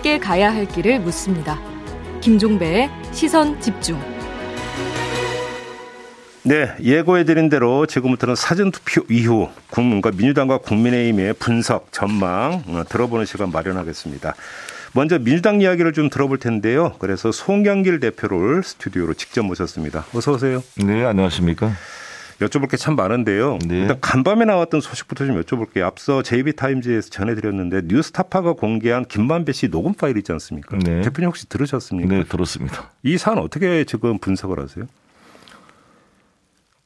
함께 가야 할 길을 묻습니다. 김종배의 시선 집중. 네, 예고해드린 대로 지금부터는 사전투표 이후 국민과 민주당과 국민의힘의 분석, 전망 어, 들어보는 시간 마련하겠습니다. 먼저 민주당 이야기를 좀 들어볼 텐데요. 그래서 송경길 대표를 스튜디오로 직접 모셨습니다. 어서 오세요. 네, 안녕하십니까. 여쭤볼 게 참 많은데요. 네. 일단 간밤에 나왔던 소식부터 좀 여쭤볼게요. 앞서 JB타임즈에서 전해드렸는데 뉴스타파가 공개한 김만배 씨 녹음 파일 있지 않습니까? 네. 대표님 혹시 들으셨습니까? 네, 들었습니다. 이 사안 어떻게 지금 분석을 하세요?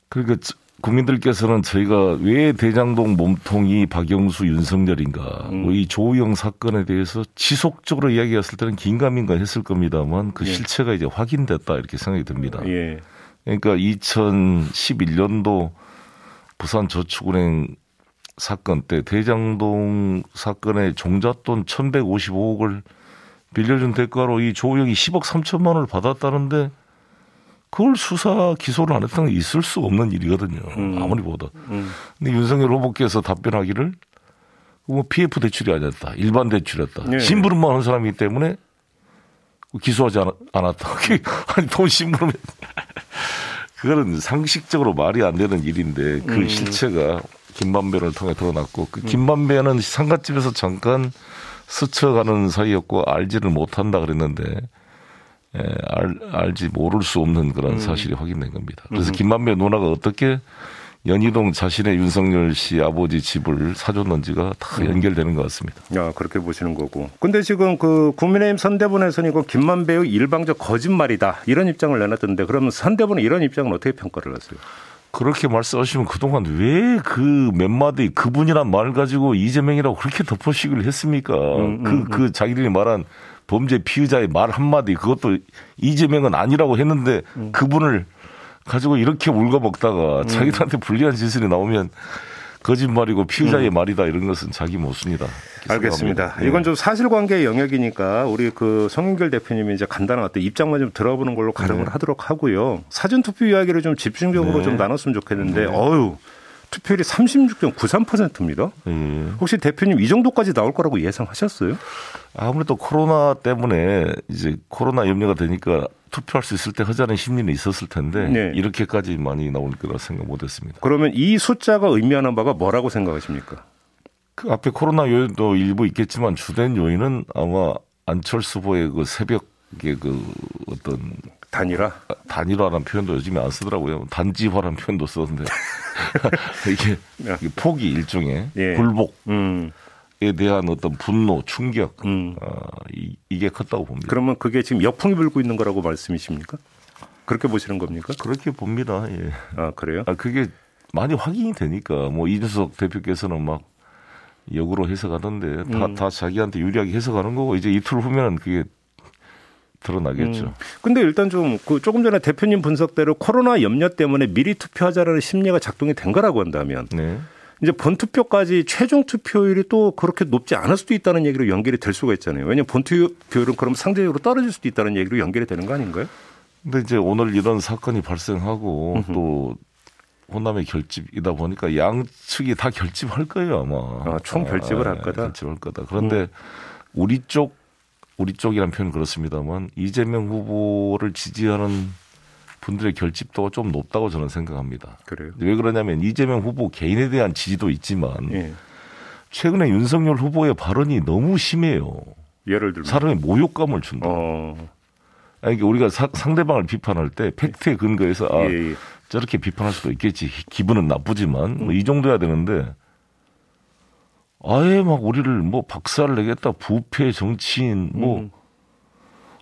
그러니까 국민들께서는 저희가 왜 대장동 몸통이 박영수 윤석열인가 음. 이 조우영 사건에 대해서 지속적으로 이야기했을 때는 긴가민가 했을 겁니다만 그 예. 실체가 이제 확인됐다 이렇게 생각이 듭니다. 예. 그러니까 2011년도 부산 저축은행 사건 때 대장동 사건의 종잣돈 1155억을 빌려준 대가로 이 조우영이 10억 3천만 원을 받았다는데 그걸 수사 기소를 안 했다는 게 있을 수 없는 일이거든요. 음. 아무리 보다. 음. 근데 윤석열 후보께서 답변하기를 뭐 PF 대출이 아니었다. 일반 대출이었다. 네. 심부름만 한 사람이기 때문에 기소하지 않았다. 아니, 돈 심부름. 그거는 상식적으로 말이 안 되는 일인데 그 음. 실체가 김만배를 통해 드러났고 그 음. 김만배는 상갓집에서 잠깐 스쳐가는 사이였고 알지를 못한다 그랬는데 예, 알, 알지 모를 수 없는 그런 음. 사실이 확인된 겁니다. 그래서 음. 김만배 누나가 어떻게 연희동 자신의 윤석열 씨 아버지 집을 사줬는지가 다 음. 연결되는 것 같습니다. 야, 그렇게 보시는 거고. 근데 지금 그 국민의힘 선대본에서는 이거 김만배의 일방적 거짓말이다. 이런 입장을 내놨던데 그러면 선대본은 이런 입장은 어떻게 평가를 하세요? 그렇게 말씀하시면 그동안 왜 그 몇 마디 그분이란 말 가지고 이재명이라고 그렇게 덮어씌기를 했습니까? 음, 음, 그, 그 자기들이 말한 범죄 피의자의 말 한마디 그것도 이재명은 아니라고 했는데 음. 그분을 가지고 이렇게 울고 먹다가 음. 자기들한테 불리한 진술이 나오면 거짓말이고 피의자의 음. 말이다 이런 것은 자기 모순이다. 알겠습니다. 네. 이건 좀 사실관계 영역이니까 우리 그 성인결 대표님이 이제 간단한 어떤 입장만 좀 들어보는 걸로 가정을 네. 하도록 하고요. 사전 투표 이야기를 좀 집중적으로 네. 좀 나눴으면 좋겠는데 네. 어유 투표율이 36.93%입니다. 예. 혹시 대표님 이 정도까지 나올 거라고 예상하셨어요? 아무래도 코로나 때문에 이제 코로나 염려가 되니까 투표할 수 있을 때 하자는 심리는 있었을 텐데 네. 이렇게까지 많이 나올 거라 생각 못했습니다. 그러면 이 숫자가 의미하는 바가 뭐라고 생각하십니까? 그 앞에 코로나 요인도 일부 있겠지만 주된 요인은 아마 안철수 후보의 그 새벽에 그 어떤 단일화? 단일화라는 표현도 요즘에 안 쓰더라고요. 단지화라는 표현도 썼는데 이게 폭이 일종의 예. 굴복. 음. 에 대한 어떤 분노, 충격, 음. 어, 이, 이게 컸다고 봅니다. 그러면 그게 지금 역풍이 불고 있는 거라고 말씀이십니까? 그렇게 보시는 겁니까? 그렇게 봅니다. 예. 아 그래요? 아 그게 많이 확인이 되니까 뭐 이준석 대표께서는 막 역으로 해석하던데 다, 음. 다 자기한테 유리하게 해석하는 거고 이제 이틀 후면은 그게 드러나겠죠. 음. 근데 일단 좀 그 조금 전에 대표님 분석대로 코로나 염려 때문에 미리 투표하자라는 심리가 작동이 된 거라고 한다면 네. 이제 본투표까지 최종 투표율이 또 그렇게 높지 않을 수도 있다는 얘기로 연결이 될 수가 있잖아요. 왜냐하면 본투표율은 그럼 상대적으로 떨어질 수도 있다는 얘기로 연결이 되는 거 아닌가요? 근데 이제 오늘 이런 사건이 발생하고 음흠. 또 호남의 결집이다 보니까 양측이 다 결집할 거예요 아마. 아, 총 결집을 아, 할 거다. 결집할 거다. 그런데 음. 우리 쪽 우리 쪽이란 표현 그렇습니다만 이재명 후보를 지지하는 분들의 결집도가 좀 높다고 저는 생각합니다. 그래요? 왜 그러냐면 이재명 후보 개인에 대한 지지도 있지만 예. 최근에 윤석열 후보의 발언이 너무 심해요. 예를 들면 사람의 모욕감을 준다. 어. 아니, 우리가 사, 상대방을 비판할 때 팩트에 근거해서 아, 예, 예. 저렇게 비판할 수도 있겠지. 기분은 나쁘지만 뭐 이 정도야 되는데 아예 막 우리를 뭐 박살 내겠다 부패 정치인 뭐 음.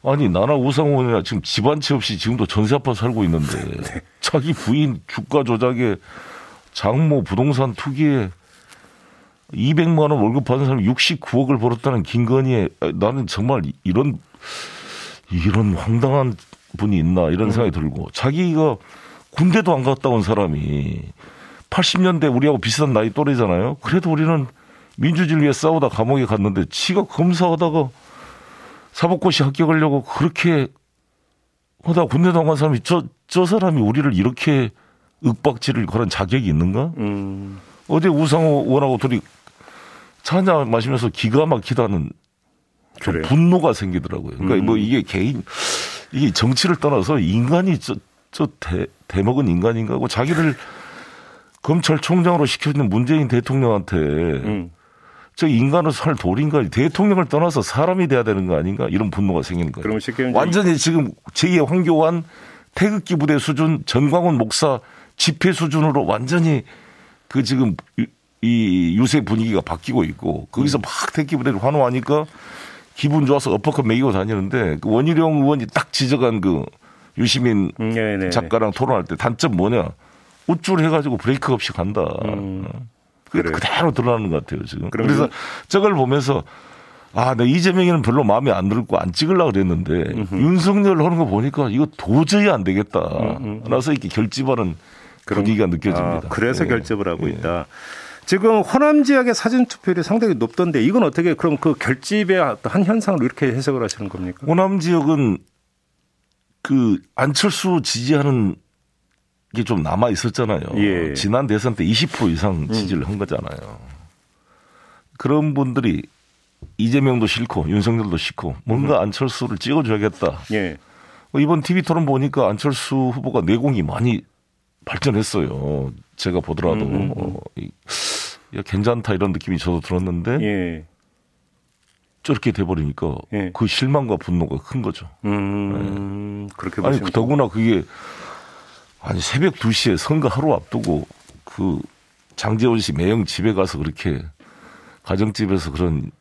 아니 나나 우상호는 지금 집안 채 없이 지금도 전세 아파 살고 있는데 네. 자기 부인 주가 조작에 장모 부동산 투기에 200만 원 월급 받은 사람이 69억을 벌었다는 김건희의 나는 정말 이런 이런 황당한 분이 있나 이런 음. 생각이 들고 자기가 군대도 안 갔다 온 사람이 80년대 우리하고 비슷한 나이 또래잖아요. 그래도 우리는 민주주의를 위해 싸우다 감옥에 갔는데 지가 검사하다가 사법고시 합격하려고 그렇게 하다 군대 나간 사람이 저, 저 사람이 우리를 이렇게 윽박지를 그런 자격이 있는가? 음. 어제 우상호 의원하고 둘이 차 한잔 마시면서 기가 막히다는 그래요. 분노가 생기더라고요. 그러니까 음. 뭐 이게 개인 이게 정치를 떠나서 인간이 저, 저 대, 대먹은 인간인가 하고 자기를 검찰총장으로 시켜주는 문재인 대통령한테 음. 저 인간은 살 돌인가 대통령을 떠나서 사람이 돼야 되는 거 아닌가 이런 분노가 생기는 거예요. 그러면 쉽게 완전히 지금 제2의 황교안 태극기 부대 수준 전광훈 목사 집회 수준으로 완전히 그 지금 유- 이 유세 분위기가 바뀌고 있고 거기서 막 태극기 부대를 환호하니까 기분 좋아서 엎어컷 매기고 다니는데 그 원희룡 의원이 딱 지적한 그 유시민 음, 네, 네. 작가랑 토론할 때 단점 뭐냐 우쭐 해가지고 브레이크 없이 간다. 음. 그게 그래요. 그대로 드러나는 것 같아요 지금. 그래서 저걸 보면서 아, 나 이재명이는 별로 마음에 안 들고 안 찍으려고 그랬는데 윤석열 하는 거 보니까 이거 도저히 안 되겠다. 그래서 이렇게 결집하는 그럼- 분위기가 느껴집니다. 아, 그래서 예. 결집을 하고 예. 있다. 지금 호남 지역의 사전 투표율이 상당히 높던데 이건 어떻게 그럼 그 결집의 한 현상으로 이렇게 해석을 하시는 겁니까? 호남 지역은 그 안철수 지지하는 게 좀 남아 있었잖아요. 예. 지난 대선 때 20% 이상 지지를 한 거잖아요. 그런 분들이 이재명도 싫고 윤석열도 싫고 뭔가 안철수를 찍어줘야겠다. 예. 어, 이번 TV 토론 보니까 안철수 후보가 내공이 많이 발전했어요. 제가 보더라도 음, 음, 음. 어, 야, 괜찮다 이런 느낌이 저도 들었는데 예. 저렇게 돼버리니까 예. 그 실망과 분노가 큰 거죠. 음, 그렇게 아니 더구나 그게 아니 새벽 2시에 선거 하루 앞두고 그 장재원 씨 매형 집에 가서 그렇게 가정집에서 그런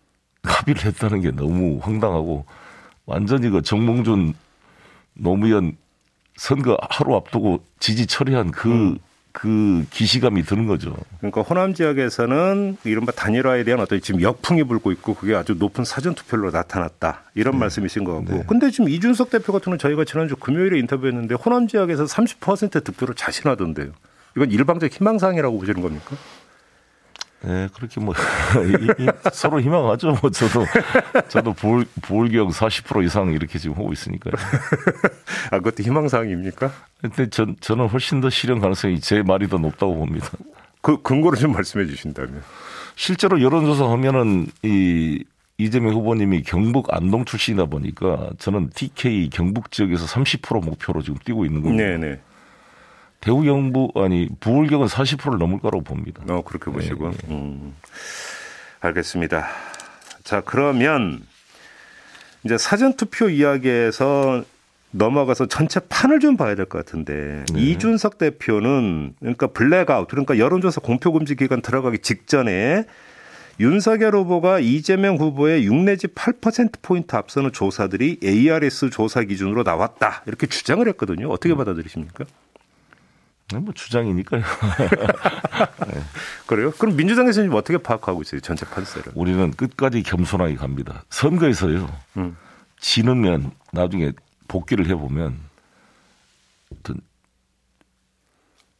합의를 했다는 게 너무 황당하고 완전히 그 정몽준 노무현 선거 하루 앞두고 지지 처리한 그, 그 기시감이 드는 거죠. 그러니까 호남 지역에서는 이른바 단일화에 대한 어떤 지금 역풍이 불고 있고 그게 아주 높은 사전 투표로 나타났다 이런 말씀이신 것 같고. 네. 근데 지금 이준석 대표 같은 경우는 저희가 지난주 금요일에 인터뷰했는데 호남 지역에서 30% 득표를 자신하던데요. 이건 일방적 희망사항이라고 보시는 겁니까? 네, 그렇게 뭐 서로 희망하죠. 뭐 저도 저도 보울, 보울경 40% 이상 이렇게 지금 하고 있으니까요. 아, 그것도 희망 사항입니까? 근데 전, 저는 훨씬 더 실현 가능성이 제 말이 더 높다고 봅니다. 그 근거를 좀 말씀해 주신다면. 실제로 여론조사 하면은 이 이재명 후보님이 경북 안동 출신이다 보니까 저는 TK 경북 지역에서 30% 목표로 지금 뛰고 있는 겁니다. 네 네. 대구 경북 아니 부울경은 40%를 넘을 거라고 봅니다. 어, 그렇게 보시고. 네, 음. 알겠습니다. 자, 그러면 이제 사전 투표 이야기에서 넘어가서 전체 판을 좀 봐야 될 것 같은데 네. 이준석 대표는 그러니까 블랙아웃 그러니까 여론조사 공표 금지 기간 들어가기 직전에 윤석열 후보가 이재명 후보의 6 내지 8%포인트 앞서는 조사들이 ARS 조사 기준으로 나왔다. 이렇게 주장을 했거든요. 어떻게 받아들이십니까? 네, 뭐 주장이니까요. 그래요? 그럼 민주당에서는 지금 어떻게 파악하고 있어요? 전체 판세를. 우리는 끝까지 겸손하게 갑니다. 선거에서요. 음. 지르면 나중에 복귀를 해보면 어떤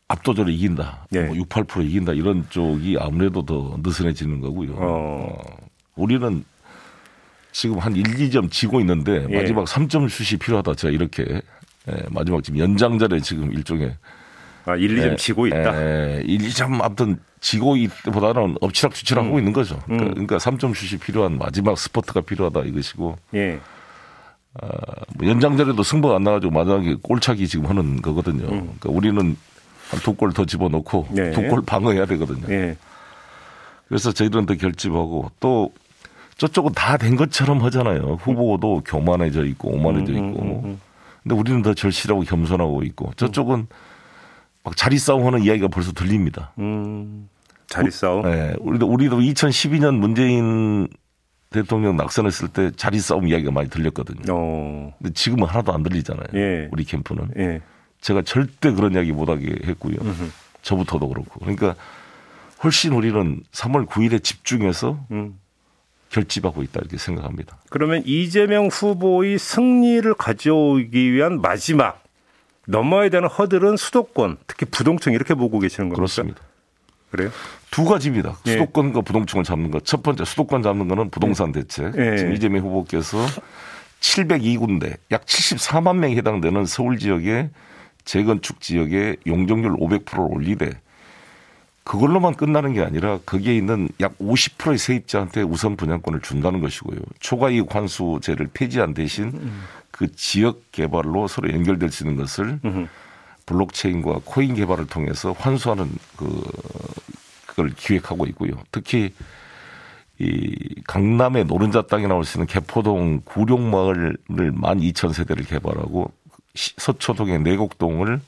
압도적으로 이긴다. 네. 뭐 6, 8% 이긴다. 이런 쪽이 아무래도 더 느슨해지는 거고요. 어. 어, 우리는 지금 한 1, 2점 지고 있는데 예. 마지막 3점 슛이 필요하다. 제가 이렇게 예, 마지막 지금 연장전에 지금 일종의 아, 1, 2점 예, 지고 있다. 예, 1, 2점 앞둔 지고 있보다는 엎치락뒤치락 하고 있는 거죠. 그러니까, 음. 그러니까 3점 슛이 필요한 마지막 스포트가 필요하다 이것이고 예. 뭐 연장전에도 승부가 안 나가지고 마지막에 골차기 지금 하는 거거든요. 그러니까 우리는 한두골 더 집어넣고 음. 네. 두골 방어해야 되거든요. 예. 그래서 저희들은 더 결집하고 또 저쪽은 다 된 것처럼 하잖아요. 후보도 교만해져 있고 오만해져 음, 있고. 음, 음. 근데 우리는 더 절실하고 겸손하고 있고 저쪽은 막 자리 싸움하는 이야기가 벌써 들립니다. 음. 자리 싸움. 네, 우리도 우리도 2012년 문재인 대통령 낙선했을 때 자리 싸움 이야기가 많이 들렸거든요. 어. 근데 지금은 하나도 안 들리잖아요. 예. 우리 캠프는 예. 제가 절대 그런 이야기 못하게 했고요. 저부터도 그렇고 그러니까 훨씬 우리는 3월 9일에 집중해서 음. 결집하고 있다 이렇게 생각합니다. 그러면 이재명 후보의 승리를 가져오기 위한 마지막 넘어야 되는 허들은 수도권, 특히 부동층 이렇게 보고 계시는 겁니까? 그렇습니다. 그래요? 두 가지입니다. 예. 수도권과 부동층을 잡는 것. 첫 번째 수도권 잡는 거는 부동산 대책. 예. 지금 이재명 후보께서 702군데 약 74만 명이 해당되는 서울 지역의 재건축 지역의 용적률 500%를 올리되 그걸로만 끝나는 게 아니라 거기에 있는 약 50%의 세입자한테 우선 분양권을 준다는 것이고요. 초과이익 환수제를 폐지한 대신 그 지역 개발로 서로 연결될 수 있는 것을 블록체인과 코인 개발을 통해서 환수하는 그 그걸 기획하고 있고요. 특히 이 강남의 노른자 땅에 나올 수 있는 개포동 구룡마을을 12,000세대를 개발하고 서초동의 내곡동을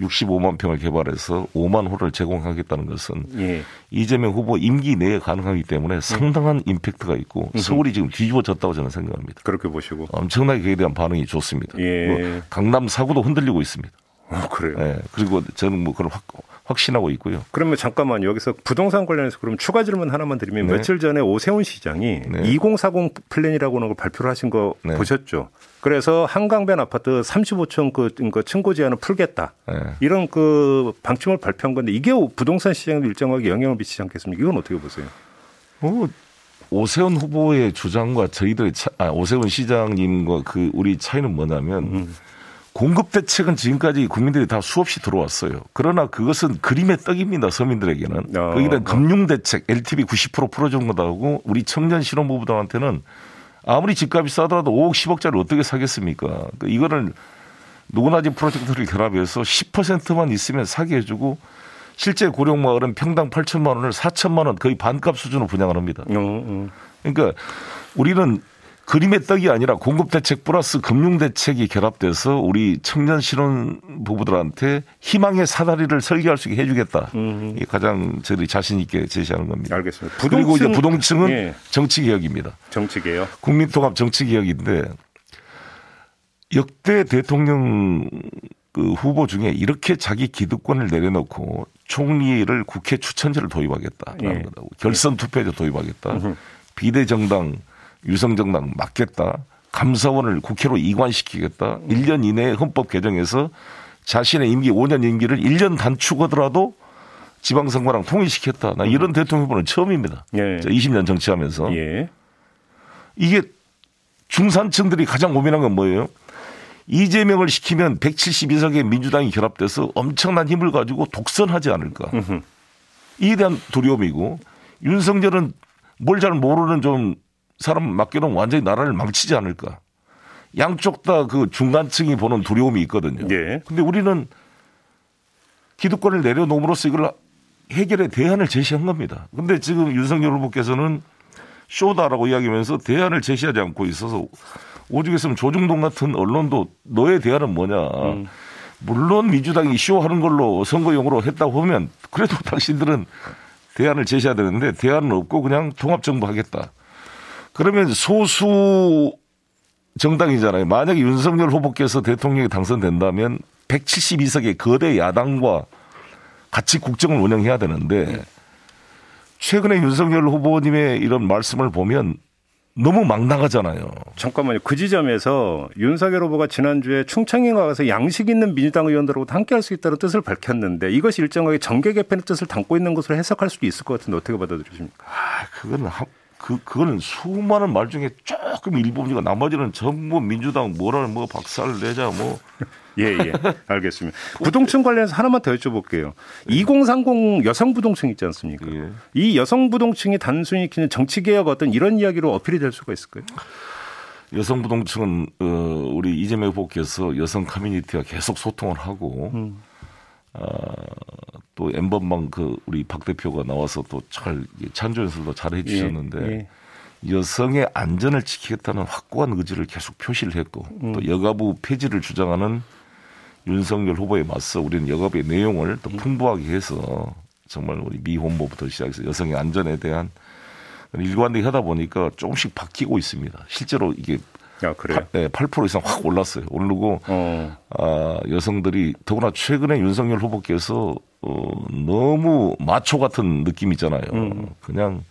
65만 평을 개발해서 5만 호를 제공하겠다는 것은 예. 이재명 후보 임기 내에 가능하기 때문에 상당한 임팩트가 있고 서울이 지금 뒤집어졌다고 저는 생각합니다. 그렇게 보시고 엄청나게 그에 대한 반응이 좋습니다. 예. 강남 사구도 흔들리고 있습니다. 어, 그래요. 네. 그리고 저는 뭐 그걸 확, 확신하고 있고요. 그러면 잠깐만 여기서 부동산 관련해서 그럼 추가 질문 하나만 드리면 네. 며칠 전에 오세훈 시장이 네. 2040 플랜이라고 하는 걸 발표를 하신 거 네. 보셨죠? 그래서 한강변 아파트 35층 그, 그 층고 제한을 풀겠다. 네. 이런 그 방침을 발표한 건데 이게 부동산 시장에 일정하게 영향을 미치지 않겠습니까? 이건 어떻게 보세요? 뭐 오세훈 후보의 주장과 저희들의 차, 아, 오세훈 시장님과 그 우리 차이는 뭐냐면 음. 공급 대책은 지금까지 국민들이 다 수없이 들어왔어요. 그러나 그것은 그림의 떡입니다. 서민들에게는. 어, 거기다 어. 금융 대책 LTV 90% 풀어준 거다고 우리 청년 실업부부들한테는 아무리 집값이 싸더라도 5억 10억짜리 어떻게 사겠습니까? 그러니까 이거를 누구나 지 프로젝트를 결합해서 10%만 있으면 사게 해주고 실제 고령마을은 평당 8천만 원을 4천만 원 거의 반값 수준으로 분양을 합니다. 어, 어. 그러니까 우리는 그림의 떡이 아니라 공급 대책 플러스 금융 대책이 결합돼서 우리 청년 신혼 부부들한테 희망의 사다리를 설계할 수 있게 해주겠다. 음. 이게 가장 저희들이 자신 있게 제시하는 겁니다. 알겠습니다. 부동층, 그리고 이제 부동층은 예. 정치 개혁입니다. 정치 개혁. 국민통합 정치 개혁인데 역대 대통령 그 후보 중에 이렇게 자기 기득권을 내려놓고 총리를 국회 추천제를 도입하겠다라는 예. 거다. 결선 투표제 도입하겠다. 음흠. 비대정당 유성정당 맡겠다. 감사원을 국회로 이관시키겠다. 1년 이내에 헌법 개정해서 자신의 임기 5년 임기를 1년 단축하더라도 지방선거랑 통일시켰다. 나 이런 음. 대통령 후보는 처음입니다. 예. 20년 정치하면서. 예. 이게 중산층들이 가장 고민한 건 뭐예요? 이재명을 시키면 172석의 민주당이 결합돼서 엄청난 힘을 가지고 독선하지 않을까. 이에 대한 두려움이고 윤석열은 뭘 잘 모르는 좀 사람 맡겨놓으면 완전히 나라를 망치지 않을까. 양쪽 다 그 중간층이 보는 두려움이 있거든요. 예. 근데 우리는 기득권을 내려놓음으로써 이걸 해결의 대안을 제시한 겁니다. 근데 지금 윤석열 후보께서는 쇼다라고 이야기하면서 대안을 제시하지 않고 있어서 오죽 했으면 조중동 같은 언론도 너의 대안은 뭐냐. 음. 물론 민주당이 쇼하는 걸로 선거용으로 했다고 하면 그래도 당신들은 대안을 제시해야 되는데 대안은 없고 그냥 통합정부 하겠다. 그러면 소수 정당이잖아요. 만약에 윤석열 후보께서 대통령이 당선된다면 172석의 거대 야당과 같이 국정을 운영해야 되는데 최근에 윤석열 후보님의 이런 말씀을 보면 너무 막 나가잖아요. 잠깐만요. 그 지점에서 윤석열 후보가 지난주에 충청에 가서 양식 있는 민주당 의원들하고 함께 할 수 있다는 뜻을 밝혔는데 이것이 일정하게 정계 개편의 뜻을 담고 있는 것으로 해석할 수도 있을 것 같은데 어떻게 받아들이십니까? 아, 그건 그, 그거는 수많은 말 중에 조금 일부분이고 나머지는 전부 민주당 뭐라는 뭐 박살 내자 뭐. 예, 예. 알겠습니다. 부동층 관련해서 하나만 더 여쭤볼게요. 예. 2030 여성 부동층 있지 않습니까? 예. 이 여성 부동층이 단순히 그냥 정치개혁 어떤 이런 이야기로 어필이 될 수가 있을까요? 여성 부동층은, 어, 우리 이재명 후보께서 여성 커뮤니티와 계속 소통을 하고, 음. 아, 또 엠번방 그 우리 박 대표가 나와서 또 잘 찬조 연설도 잘 해주셨는데 예, 예. 여성의 안전을 지키겠다는 확고한 의지를 계속 표시를 했고 음. 또 여가부 폐지를 주장하는 윤석열 후보에 맞서 우리는 여가부의 내용을 또 음. 풍부하게 해서 정말 우리 미 홍보부터 시작해서 여성의 안전에 대한 일관되게 하다 보니까 조금씩 바뀌고 있습니다. 실제로 이게 아, 그래요? 8, 네, 8% 이상 확 올랐어요. 오르고 어. 아, 여성들이 더구나 최근에 윤석열 후보께서 어, 너무 마초 같은 느낌 있잖아요. 음. 그냥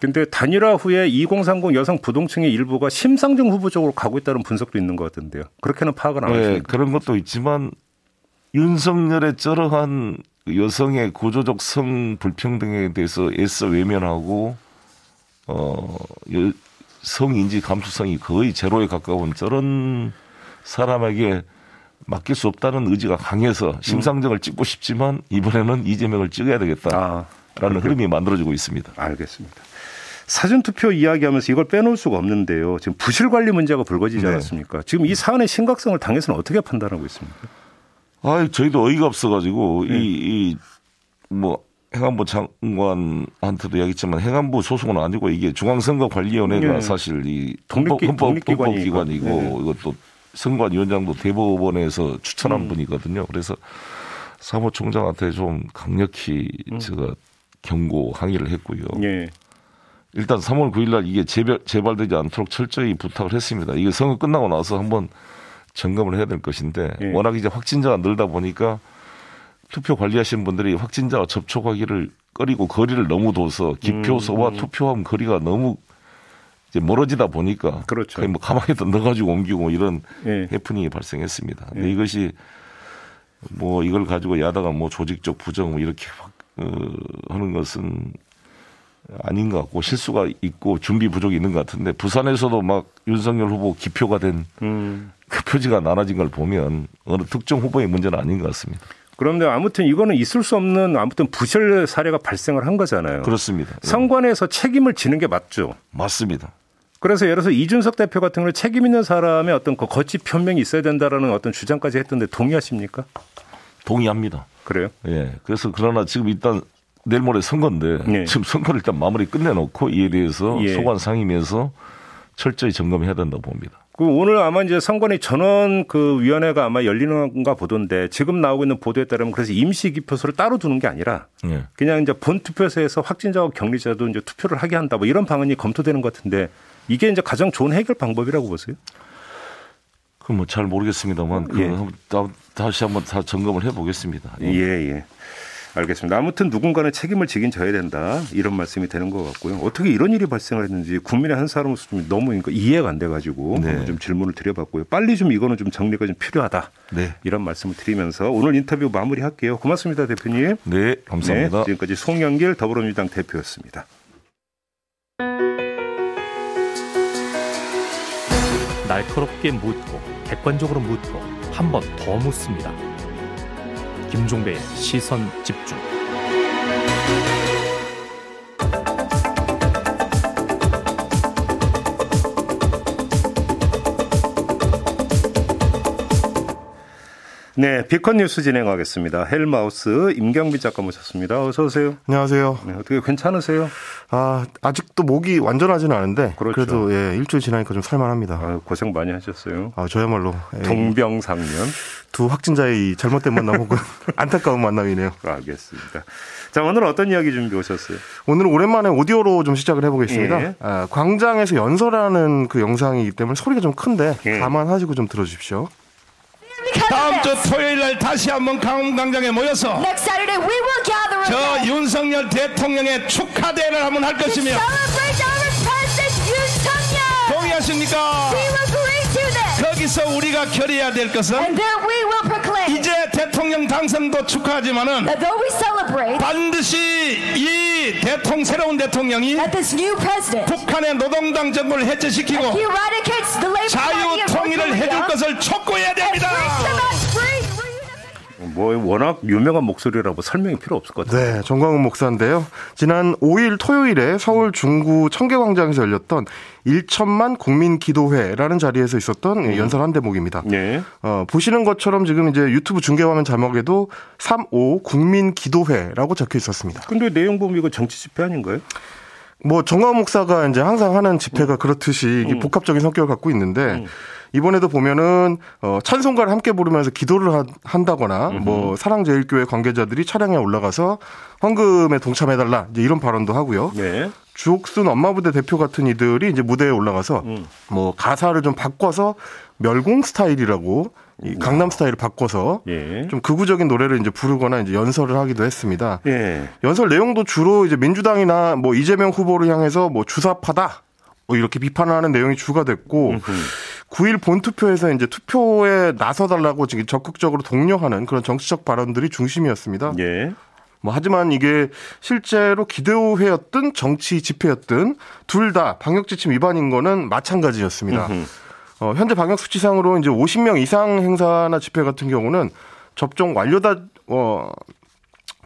근데 단일화 후에 2030 여성 부동층의 일부가 심상정 후보 쪽으로 가고 있다는 분석도 있는 것 같은데요. 그렇게는 파악을 안 네, 하십니까? 그런 것도 있지만 윤석열의 저러한 여성의 구조적 성 불평등에 대해서 애써 외면하고 어 성인지 감수성이 거의 제로에 가까운 저런 사람에게 맡길 수 없다는 의지가 강해서 심상정을 찍고 싶지만 이번에는 이재명을 찍어야 되겠다라는 아, 흐름이 만들어지고 있습니다. 알겠습니다. 사전투표 이야기하면서 이걸 빼놓을 수가 없는데요. 지금 부실 관리 문제가 불거지지 네. 않았습니까? 지금 이 사안의 심각성을 당에서는 어떻게 판단하고 있습니까? 아, 저희도 어이가 없어가지고 네. 이, 이, 뭐 행안부 장관한테도 이야기했지만 행안부 소속은 아니고 이게 중앙선거관리위원회가 네. 사실 이 독립기, 헌법, 헌법기관이고 네. 이것도 선관 위원장도 대법원에서 추천한 음. 분이거든요. 그래서 사무총장한테 좀 강력히 음. 제가 경고 항의를 했고요. 네. 일단 3월 9일 날 이게 재발, 재발되지 않도록 철저히 부탁을 했습니다. 이게 선거 끝나고 나서 한번 점검을 해야 될 것인데 네. 워낙 이제 확진자가 늘다 보니까 투표 관리하시는 분들이 확진자와 접촉하기를 꺼리고 거리를 너무 둬서 기표소와 음, 음. 투표함 거리가 너무 이제 멀어지다 보니까 그렇죠. 거의 뭐 가방에다 넣어가지고 옮기고 이런 예. 해프닝이 발생했습니다. 근데 예. 이것이 뭐 이걸 가지고 야당가 뭐 조직적 부정 뭐 이렇게 어, 하는 것은 아닌 것 같고 실수가 있고 준비 부족이 있는 것 같은데 부산에서도 막 윤석열 후보 기표가 된그 음. 표지가 나눠진 걸 보면 어느 특정 후보의 문제는 아닌 것 같습니다. 그런데 아무튼 이거는 있을 수 없는 아무튼 부실 사례가 발생을 한 거잖아요. 그렇습니다. 상관에서 책임을 지는 게 맞죠. 맞습니다. 그래서 예를 들어서 이준석 대표 같은 경우는 책임 있는 사람의 어떤 그 거치 변명이 있어야 된다라는 어떤 주장까지 했던데 동의하십니까? 동의합니다. 그래요? 예. 그래서 그러나 지금 일단 내일 모레 선거인데 예. 지금 선거를 일단 마무리 끝내놓고 이에 대해서 예. 소관 상임위에서 철저히 점검해야 된다고 봅니다. 그 오늘 아마 이제 선관위 전원 그 위원회가 아마 열리는가 보던데 지금 나오고 있는 보도에 따르면 그래서 임시 기표소를 따로 두는 게 아니라 네. 그냥 이제 본 투표소에서 확진자와 격리자도 이제 투표를 하게 한다 뭐 이런 방안이 검토되는 것 같은데 이게 이제 가장 좋은 해결 방법이라고 보세요? 그 뭐 잘 모르겠습니다만 예. 그 다시 한번 다 점검을 해보겠습니다. 예 예. 알겠습니다. 아무튼 누군가는 책임을 지긴 져야 된다 이런 말씀이 되는 것 같고요. 어떻게 이런 일이 발생을 했는지 국민의 한 사람으로서 좀 너무 그러니까 이해가 안 돼가지고 네. 좀 질문을 드려봤고요. 빨리 좀 이거는 좀 정리가 좀 필요하다. 네. 이런 말씀을 드리면서 오늘 인터뷰 마무리할게요. 고맙습니다, 대표님. 네, 감사합니다. 네, 지금까지 송영길 더불어민주당 대표였습니다. 날카롭게 묻고 객관적으로 묻고 한 번 더 묻습니다. 김종배의 시선 집중. 네, 비컨 뉴스 진행하겠습니다. 헬마우스 임경비 작가 모셨습니다. 어서 오세요. 안녕하세요. 네, 어떻게 괜찮으세요? 아, 아직도 목이 완전하지는 않은데 그렇죠. 그래도 예, 일주일 지나니까 좀 살만합니다. 아, 고생 많이 하셨어요. 아, 저야말로 예, 동병상련. 두 확진자의 잘못된 만남 혹은 안타까운 만남이네요. 알겠습니다. 자, 오늘 어떤 이야기 준비 오셨어요? 오늘은 오랜만에 오디오로 좀 시작을 해보겠습니다. 예. 아, 광장에서 연설하는 그 영상이기 때문에 소리가 좀 큰데 예. 감안하시고 좀 들어주십시오. 다음 주 토요일 날 다시 한번 강원광장에 모여서 Next Saturday we will gather 저 윤석열 대통령의 축하대회를 한번 할 것이며. 동의하십니까? We will agree to this, 거기서 우리가 결의해야 될 것은 and there we will 이제 대통령 당선도 축하하지만은 반드시 이 대통령 새로운 대통령이 that this new president 북한의 노동당 정부를 해체시키고 자유 통일을 해줄 것을 촉구해야 됩니다. 뭐 워낙 유명한 목소리라고 설명이 필요 없을 것 같아요. 네, 정광훈 목사인데요. 지난 5일 토요일에 서울 중구 청계광장에서 열렸던 1천만 국민 기도회라는 자리에서 있었던 연설 한 대목입니다. 네. 어, 보시는 것처럼 지금 이제 유튜브 중계 화면 자막에도 3.5 국민 기도회라고 적혀 있었습니다. 근데 내용 보면 이거 정치 집회 아닌가요? 뭐 정광훈 목사가 이제 항상 하는 집회가 그렇듯이 이게 복합적인 성격을 갖고 있는데 이번에도 보면은 어 찬송가를 함께 부르면서 기도를 하, 한다거나 뭐 사랑제일교회 관계자들이 차량에 올라가서 헌금에 동참해달라 이제 이런 발언도 하고요. 네. 주옥순 엄마부대 대표 같은 이들이 이제 무대에 올라가서 뭐 가사를 좀 바꿔서 멸공 스타일이라고 이 강남 스타일을 바꿔서 예. 좀 극우적인 노래를 이제 부르거나 이제 연설을 하기도 했습니다. 예. 연설 내용도 주로 이제 민주당이나 뭐 이재명 후보를 향해서 뭐 주사파다 뭐 이렇게 비판하는 내용이 주가 됐고 9일 본투표에서 이제 투표에 나서달라고 지금 적극적으로 독려하는 그런 정치적 발언들이 중심이었습니다. 예. 뭐 하지만 이게 실제로 기대회였든 정치 집회였든 둘 다 방역 지침 위반인 거는 마찬가지였습니다. 음흠. 어, 현재 방역 수치상으로 이제 50명 이상 행사나 집회 같은 경우는 접종 완료다 어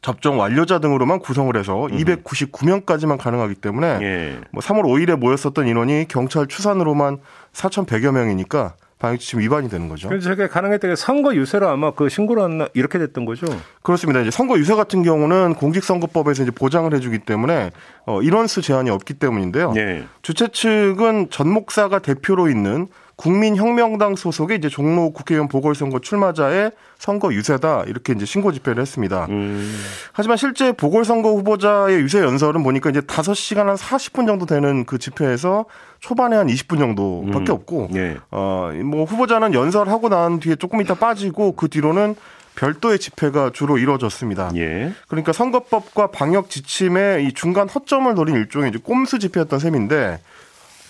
접종 완료자 등으로만 구성을 해서 299명까지만 가능하기 때문에 예. 뭐 3월 5일에 모였었던 인원이 경찰 추산으로만 4,100여 명이니까 방역 지침 위반이 되는 거죠. 그래서 저게 가능했던 게 선거 유세로 아마 그 신고를 안 이렇게 됐던 거죠. 그렇습니다. 이제 선거 유세 같은 경우는 공직선거법에서 이제 보장을 해주기 때문에 어, 인원수 제한이 없기 때문인데요. 예. 주최 측은 전 목사가 대표로 있는 국민혁명당 소속의 이제 종로 국회의원 보궐선거 출마자의 선거 유세다 이렇게 이제 신고 집회를 했습니다. 음. 하지만 실제 보궐선거 후보자의 유세 연설은 보니까 이제 5시간 한 40분 정도 되는 그 집회에서 초반에 한 20분 정도밖에 음. 없고 예. 어, 뭐 후보자는 연설하고 난 뒤에 조금 있다 빠지고 그 뒤로는 별도의 집회가 주로 이루어졌습니다. 예. 그러니까 선거법과 방역 지침의 이 중간 허점을 노린 일종의 이제 꼼수 집회였던 셈인데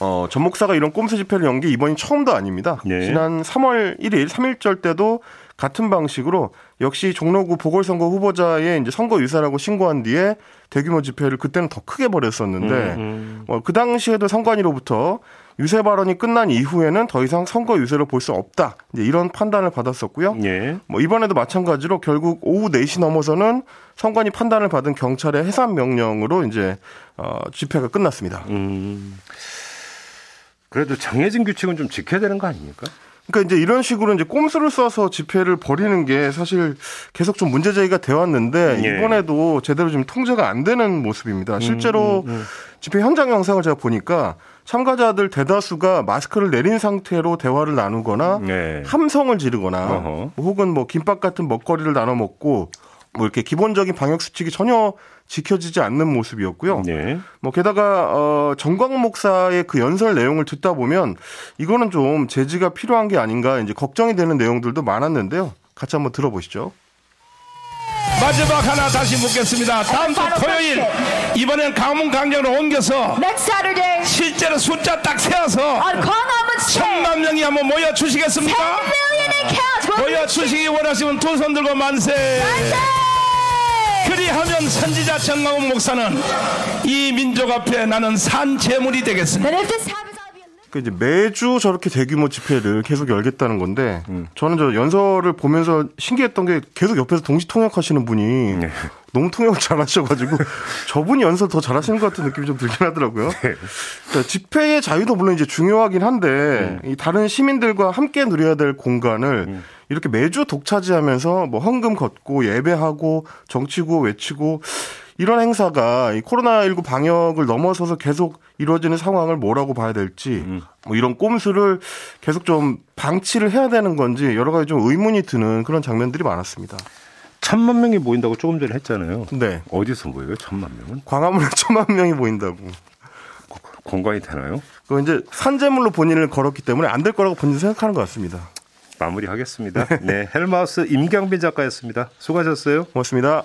어, 전 목사가 이런 꼼수 집회를 연 게 이번이 처음도 아닙니다. 네. 지난 3월 1일 3일절 때도 같은 방식으로 역시 종로구 보궐선거 후보자의 이제 선거 유사라고 신고한 뒤에 대규모 집회를 그때는 더 크게 벌였었는데 음. 어, 그 당시에도 선관위로부터 유세 발언이 끝난 이후에는 더 이상 선거 유세를 볼수 없다. 이제 이런 판단을 받았었고요. 예. 뭐 이번에도 마찬가지로 결국 오후 4시 넘어서는 선관위 판단을 받은 경찰의 해산 명령으로 이제 어, 집회가 끝났습니다. 음. 그래도 정해진 규칙은 좀 지켜야 되는 거 아닙니까? 그러니까 이제 이런 식으로 이제 꼼수를 써서 집회를 벌이는 게 사실 계속 좀 문제 제기가 돼 왔는데 예. 이번에도 제대로 지금 통제가 안 되는 모습입니다. 실제로 집회 현장 영상을 제가 보니까 참가자들 대다수가 마스크를 내린 상태로 대화를 나누거나 네. 함성을 지르거나 어허. 혹은 뭐 김밥 같은 먹거리를 나눠 먹고 뭐 이렇게 기본적인 방역 수칙이 전혀 지켜지지 않는 모습이었고요. 네. 뭐 게다가 어 정광훈 목사의 그 연설 내용을 듣다 보면 이거는 좀 제지가 필요한 게 아닌가 이제 걱정이 되는 내용들도 많았는데요. 같이 한번 들어보시죠. 마지막 하나 다시 묻겠습니다. 다음 주 토요일. 이번엔 강문 강정으로 옮겨서 Next Saturday 실제로 숫자 딱 세어서 천만 명이 한번 모여 10 주시겠습니까? 모여 주시기 원하시면 두 손 들고 만세. 그리하면 선지자 정강훈 목사는 이 민족 앞에 나는 산 제물이 되겠습니다. 그 이제 매주 저렇게 대규모 집회를 계속 열겠다는 건데 저는 저 연설을 보면서 신기했던 게 계속 옆에서 동시 통역하시는 분이 너무 통역을 잘하셔가지고 저분이 연설 더 잘하시는 것 같은 느낌이 좀 들긴 하더라고요. 그러니까 집회의 자유도 물론 이제 중요하긴 한데 이 다른 시민들과 함께 누려야 될 공간을 이렇게 매주 독차지하면서 뭐 헌금 걷고 예배하고 정치구 외치고 이런 행사가 이 코로나19 방역을 넘어서서 계속 이루어지는 상황을 뭐라고 봐야 될지 뭐 이런 꼼수를 계속 좀 방치를 해야 되는 건지 여러 가지 좀 의문이 드는 그런 장면들이 많았습니다. 천만 명이 모인다고 조금 전에 했잖아요. 네. 어디서 모여요? 천만 명은? 광화문에 천만 명이 모인다고. 공간이 되나요? 그 이제 산재물로 본인을 걸었기 때문에 안 될 거라고 본인 생각하는 것 같습니다. 마무리하겠습니다. 네, 헬마우스 임경빈 작가였습니다. 수고하셨어요. 고맙습니다.